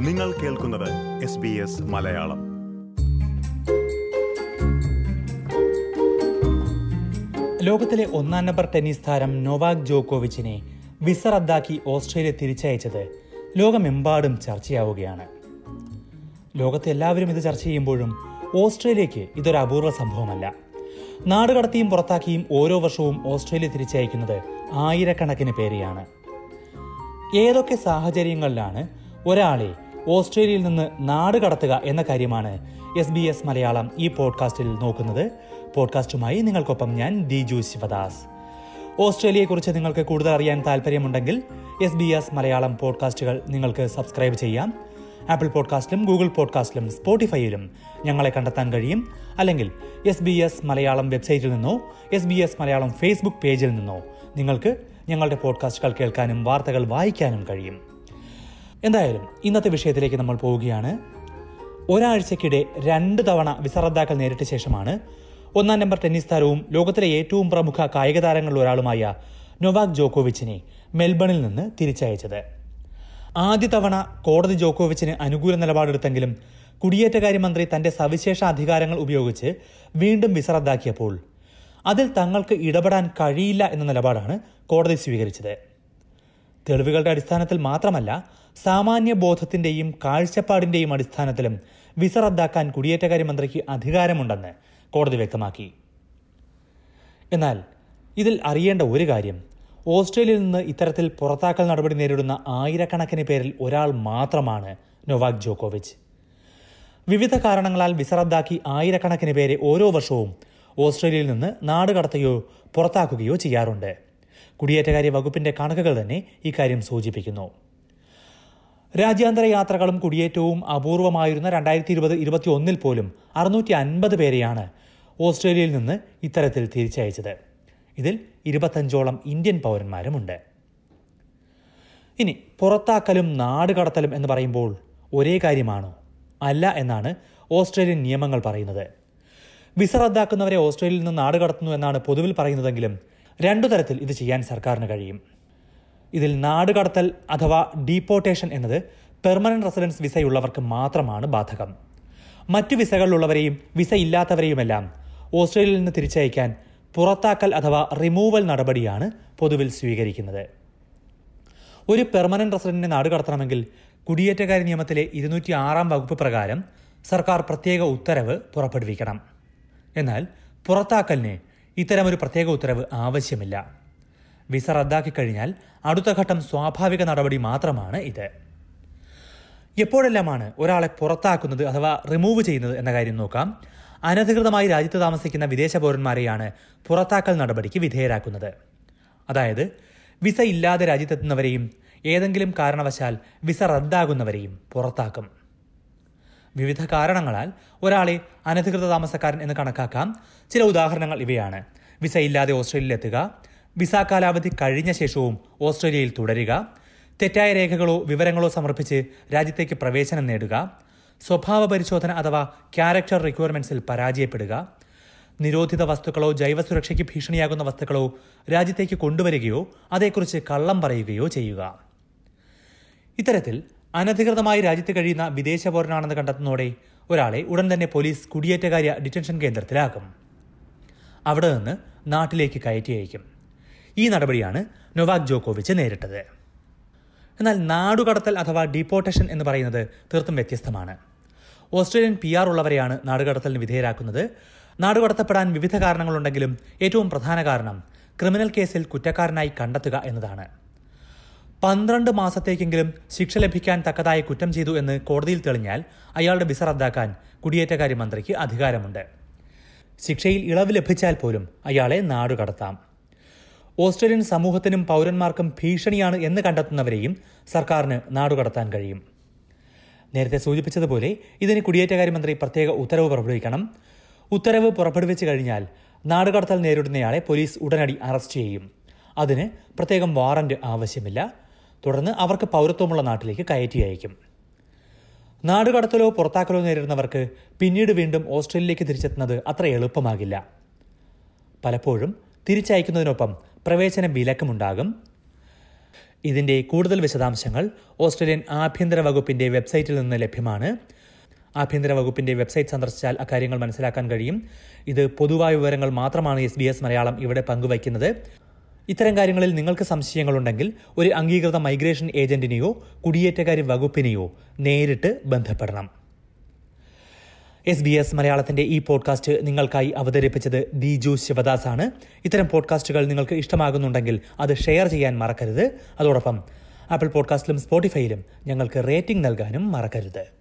നിങ്ങൾ കേൾക്കുന്നത് S B S Malayalam. ലോകത്തിലെ ഒന്നാം നമ്പർ ടെന്നീസ് താരം നൊവാക് ജോക്കോവിച്ചിനെ വിസ റദ്ദാക്കി ഓസ്ട്രേലിയ തിരിച്ചയച്ചത് ലോകമെമ്പാടും ചർച്ചയാവുകയാണ്. ലോകത്തെ എല്ലാവരും ഇത് ചർച്ച ചെയ്യുമ്പോഴും ഓസ്ട്രേലിയക്ക് ഇതൊരു അപൂർവ സംഭവമല്ല. നാടുകടത്തിയും പുറത്താക്കിയും ഓരോ വർഷവും ഓസ്ട്രേലിയ തിരിച്ചയക്കുന്നത് ആയിരക്കണക്കിന് പേരെയാണ്. ഏതൊക്കെ സാഹചര്യങ്ങളിലാണ് ഒരാളെ ഓസ്ട്രേലിയയിൽ നിന്ന് നാട് കടത്തുക എന്ന കാര്യമാണ് എസ് ബി എസ് മലയാളം ഈ പോഡ്കാസ്റ്റിൽ നോക്കുന്നത്. പോഡ്കാസ്റ്റുമായി നിങ്ങൾക്കൊപ്പം ഞാൻ ദിജു ശിവദാസ്. ഓസ്ട്രേലിയയെക്കുറിച്ച് നിങ്ങൾക്ക് കൂടുതൽ അറിയാൻ താല്പര്യമുണ്ടെങ്കിൽ എസ് ബി എസ് മലയാളം പോഡ്കാസ്റ്റുകൾ നിങ്ങൾക്ക് സബ്സ്ക്രൈബ് ചെയ്യാം. ആപ്പിൾ പോഡ്കാസ്റ്റിലും ഗൂഗിൾ പോഡ്കാസ്റ്റിലും സ്പോട്ടിഫൈയിലും ഞങ്ങളെ കണ്ടെത്താൻ കഴിയും. അല്ലെങ്കിൽ എസ് ബി എസ് മലയാളം വെബ്സൈറ്റിൽ നിന്നോ S B S Malayalam Facebook പേജിൽ നിന്നോ നിങ്ങൾക്ക് ഞങ്ങളുടെ പോഡ്കാസ്റ്റുകൾ കേൾക്കാനും വാർത്തകൾ വായിക്കാനും കഴിയും. എന്തായാലും ഇന്നത്തെ വിഷയത്തിലേക്ക് നമ്മൾ പോവുകയാണ്. ഒരാഴ്ചക്കിടെ രണ്ട് തവണ വിസ റദ്ദാക്കൽ നേരിട്ട ശേഷമാണ് ഒന്നാം നമ്പർ ടെന്നീസ് താരവും ലോകത്തിലെ ഏറ്റവും പ്രമുഖ കായിക താരങ്ങളിൽ ഒരാളുമായ നൊവാക് ജോക്കോവിച്ചിനെ മെൽബണിൽ നിന്ന് തിരിച്ചയച്ചത്. ആദ്യ തവണ കോടതി ജോക്കോവിച്ചിന് അനുകൂല നിലപാടെടുത്തെങ്കിലും കുടിയേറ്റകാര്യമന്ത്രി തന്റെ സവിശേഷ അധികാരങ്ങൾ ഉപയോഗിച്ച് വീണ്ടും വിസ റദ്ദാക്കിയപ്പോൾ അതിൽ തങ്ങൾക്ക് ഇടപെടാൻ കഴിയില്ല എന്ന നിലപാടാണ് കോടതി സ്വീകരിച്ചത്. തെളിവുകളുടെ അടിസ്ഥാനത്തിൽ മാത്രമല്ല സാമാന്യ ബോധത്തിന്റെയും കാഴ്ചപ്പാടിന്റെയും അടിസ്ഥാനത്തിലും വിസ റദ്ദാക്കാൻ കുടിയേറ്റകാര്യമന്ത്രിക്ക് അധികാരമുണ്ടെന്ന് കോടതി വ്യക്തമാക്കി. എന്നാൽ ഇതിൽ അറിയേണ്ട ഒരു കാര്യം ഓസ്ട്രേലിയയിൽ നിന്ന് ഇത്തരത്തിൽ പുറത്താക്കൽ നടപടി നേരിടുന്ന ആയിരക്കണക്കിന് പേരിൽ ഒരാൾ മാത്രമാണ് നൊവാക് ജോക്കോവിച്ച്. വിവിധ കാരണങ്ങളാൽ വിസ റദ്ദാക്കി ആയിരക്കണക്കിന് പേരെ ഓരോ വർഷവും ഓസ്ട്രേലിയയിൽ നിന്ന് നാട് കടത്തുകയോ പുറത്താക്കുകയോ ചെയ്യാറുണ്ട്. കുടിയേറ്റകാര്യ വകുപ്പിന്റെ കണക്കുകൾ തന്നെ ഇക്കാര്യം സൂചിപ്പിക്കുന്നു. രാജ്യാന്തര യാത്രകളും കുടിയേറ്റവും അപൂർവമായിരുന്ന രണ്ടായിരത്തി ഇരുപത് ഇരുപത്തി ഒന്നിൽ പോലും അറുന്നൂറ്റി അൻപത് പേരെയാണ് ഓസ്ട്രേലിയയിൽ നിന്ന് ഇത്തരത്തിൽ തിരിച്ചയച്ചത്. ഇതിൽ ഇരുപത്തഞ്ചോളം ഇന്ത്യൻ പൗരന്മാരുമുണ്ട്. ഇനി പുറത്താക്കലും നാടുകടത്തലും എന്ന് പറയുമ്പോൾ ഒരേ കാര്യമാണോ? അല്ല എന്നാണ് ഓസ്ട്രേലിയൻ നിയമങ്ങൾ പറയുന്നത്. വിസ റദ്ദാക്കുന്നവരെ ഓസ്ട്രേലിയയിൽ നിന്ന് നാടുകടത്തുന്നു എന്നാണ് പൊതുവിൽ പറയുന്നതെങ്കിലും രണ്ടു തരത്തിൽ ഇത് ചെയ്യാൻ സർക്കാരിന് കഴിയും. ഇതിൽ നാട് കടത്തൽ അഥവാ ഡീപ്പോർട്ടേഷൻ എന്നത് പെർമനന്റ് റെസിഡൻസ് വിസയുള്ളവർക്ക് മാത്രമാണ് ബാധകം. മറ്റു വിസകളിലുള്ളവരെയും വിസ ഇല്ലാത്തവരെയുമെല്ലാം ഓസ്ട്രേലിയയിൽ നിന്ന് തിരിച്ചയക്കാൻ പുറത്താക്കൽ അഥവാ റിമൂവൽ നടപടിയാണ് പൊതുവിൽ സ്വീകരിക്കുന്നത്. ഒരു പെർമനന്റ് റെസിഡന്റിനെ നാട് കടത്തണമെങ്കിൽ കുടിയേറ്റക്കാര്യ നിയമത്തിലെ ഇരുന്നൂറ്റി ആറാം വകുപ്പ് പ്രകാരം സർക്കാർ പ്രത്യേക ഉത്തരവ് പുറപ്പെടുവിക്കണം. എന്നാൽ പുറത്താക്കലിന് ഇത്തരമൊരു പ്രത്യേക ഉത്തരവ് ആവശ്യമില്ല. വിസ റദ്ദാക്കി കഴിഞ്ഞാൽ അടുത്ത ഘട്ടം സ്വാഭാവിക നടപടി മാത്രമാണ് ഇത്. എപ്പോഴെല്ലാമാണ് ഒരാളെ പുറത്താക്കുന്നത് അഥവാ റിമൂവ് ചെയ്യുന്നത് എന്ന കാര്യം നോക്കാം. അനധികൃതമായി രാജ്യത്ത് താമസിക്കുന്ന വിദേശ പൗരന്മാരെയാണ് പുറത്താക്കൽ നടപടിക്ക് വിധേയരാക്കുന്നത്. അതായത് വിസ ഇല്ലാതെ രാജ്യത്തെത്തുന്നവരെയും ഏതെങ്കിലും കാരണവശാൽ വിസ റദ്ദാകുന്നവരെയും പുറത്താക്കും. വിവിധ കാരണങ്ങളാൽ ഒരാളെ അനധികൃത താമസക്കാരൻ എന്ന് കണക്കാക്കാം. ചില ഉദാഹരണങ്ങൾ ഇവയാണ്. വിസ ഇല്ലാതെ ഓസ്ട്രേലിയയിൽ എത്തുക വിസ കാലാവധി കഴിഞ്ഞ ശേഷവും ഓസ്ട്രേലിയയിൽ തുടരുക. തെറ്റായ രേഖകളോ വിവരങ്ങളോ സമർപ്പിച്ച് രാജ്യത്തേക്ക് പ്രവേശനം നേടുക. സ്വഭാവ പരിശോധന അഥവാ ക്യാരക്ടർ റിക്വയർമെന്റ്സിൽ പരാജയപ്പെടുക. നിരോധിത വസ്തുക്കളോ ജൈവസുരക്ഷയ്ക്ക് ഭീഷണിയാകുന്ന വസ്തുക്കളോ രാജ്യത്തേക്ക് കൊണ്ടുവരികയോ അതേക്കുറിച്ച് കള്ളം പറയുകയോ ചെയ്യുക. ഇത്തരത്തിൽ അനധികൃതമായി രാജ്യത്ത് കഴിയുന്ന വിദേശ പൗരനാണെന്ന് കണ്ടെത്തുന്നതോടെ ഒരാളെ ഉടൻ തന്നെ പോലീസ് കുടിയേറ്റകാര്യ ഡിറ്റൻഷൻ കേന്ദ്രത്തിലാക്കും. അവിടെ നിന്ന് നാട്ടിലേക്ക് കയറ്റി അയക്കും ഈ നടപടിയാണ് നൊവാക് ജോക്കോവിച്ച് നേരിട്ടത്. എന്നാൽ നാടുകടത്തൽ അഥവാ ഡീപ്പോർട്ടേഷൻ എന്ന് പറയുന്നത് തീർത്തും വ്യത്യസ്തമാണ്. ഓസ്ട്രേലിയൻ പി ആർ ഉള്ളവരെയാണ് നാടുകടത്തലിന് വിധേയരാക്കുന്നത്. നാടുകടത്തപ്പെടാൻ വിവിധ കാരണങ്ങളുണ്ടെങ്കിലും ഏറ്റവും പ്രധാന കാരണം ക്രിമിനൽ കേസിൽ കുറ്റക്കാരനായി കണ്ടെത്തുക എന്നതാണ്. പന്ത്രണ്ട് മാസത്തേക്കെങ്കിലും ശിക്ഷ ലഭിക്കാൻ തക്കതായ കുറ്റം ചെയ്തു എന്ന് കോടതിയിൽ തെളിഞ്ഞാൽ അയാളുടെ വിസ റദ്ദാക്കാൻ കുടിയേറ്റകാര്യ മന്ത്രിക്ക് അധികാരമുണ്ട്. ശിക്ഷയിൽ ഇളവ് ലഭിച്ചാൽ പോലും അയാളെ നാടുകടത്താം. ഓസ്ട്രേലിയൻ സമൂഹത്തിനും പൗരന്മാർക്കും ഭീഷണിയാണ് എന്ന് കണ്ടെത്തുന്നവരെയും സർക്കാരിന് നാടുകടത്താൻ കഴിയും. നേരത്തെ സൂചിപ്പിച്ചതുപോലെ ഇതിന് കുടിയേറ്റകാര്യമന്ത്രി പ്രത്യേക ഉത്തരവ് പുറപ്പെടുവിക്കണം. ഉത്തരവ് പുറപ്പെടുവിച്ചു കഴിഞ്ഞാൽ നാടുകടത്തൽ നേരിടുന്നയാളെ പോലീസ് ഉടനടി അറസ്റ്റ് ചെയ്യും. അതിന് പ്രത്യേകം വാറന്റ് ആവശ്യമില്ല. തുടർന്ന് അവർക്ക് പൗരത്വമുള്ള നാട്ടിലേക്ക് കയറ്റി അയക്കും. നാടുകടത്തലോ പുറത്താക്കലോ നേരിടുന്നവർക്ക് പിന്നീട് വീണ്ടും ഓസ്ട്രേലിയയിലേക്ക് തിരിച്ചെത്തുന്നത് അത്ര എളുപ്പമാകില്ല. പലപ്പോഴും തിരിച്ചയക്കുന്നതിനൊപ്പം പ്രവേശന വിലക്കുമുണ്ടാകും. ഇതിന്റെ കൂടുതൽ വിശദാംശങ്ങൾ ഓസ്ട്രേലിയൻ ആഭ്യന്തര വകുപ്പിന്റെ വെബ്സൈറ്റിൽ നിന്ന് ലഭ്യമാണ്. ആഭ്യന്തര വകുപ്പിന്റെ വെബ്സൈറ്റ് സന്ദർശിച്ചാൽ അക്കാര്യങ്ങൾ മനസ്സിലാക്കാൻ കഴിയും. ഇത് പൊതുവായ വിവരങ്ങൾ മാത്രമാണ് എസ് ബി എസ് മലയാളം ഇവിടെ പങ്കുവയ്ക്കുന്നത്. ഇത്തരം കാര്യങ്ങളിൽ നിങ്ങൾക്ക് സംശയങ്ങളുണ്ടെങ്കിൽ ഒരു അംഗീകൃത മൈഗ്രേഷൻ ഏജന്റിനെയോ കുടിയേറ്റക്കാര്യ വകുപ്പിനെയോ നേരിട്ട് ബന്ധപ്പെടണം. എസ് ബി എസ് മലയാളത്തിന്റെ ഈ പോഡ്കാസ്റ്റ് നിങ്ങൾക്കായി അവതരിപ്പിച്ചത് ദിജു ശിവദാസ് ആണ് ഇത്തരം പോഡ്കാസ്റ്റുകൾ നിങ്ങൾക്ക് ഇഷ്ടമാകുന്നുണ്ടെങ്കിൽ അത് ഷെയർ ചെയ്യാൻ മറക്കരുത്. അതോടൊപ്പം ആപ്പിൾ പോഡ്കാസ്റ്റിലും സ്പോട്ടിഫൈയിലും ഞങ്ങൾക്ക് റേറ്റിംഗ് നൽകാനും മറക്കരുത്.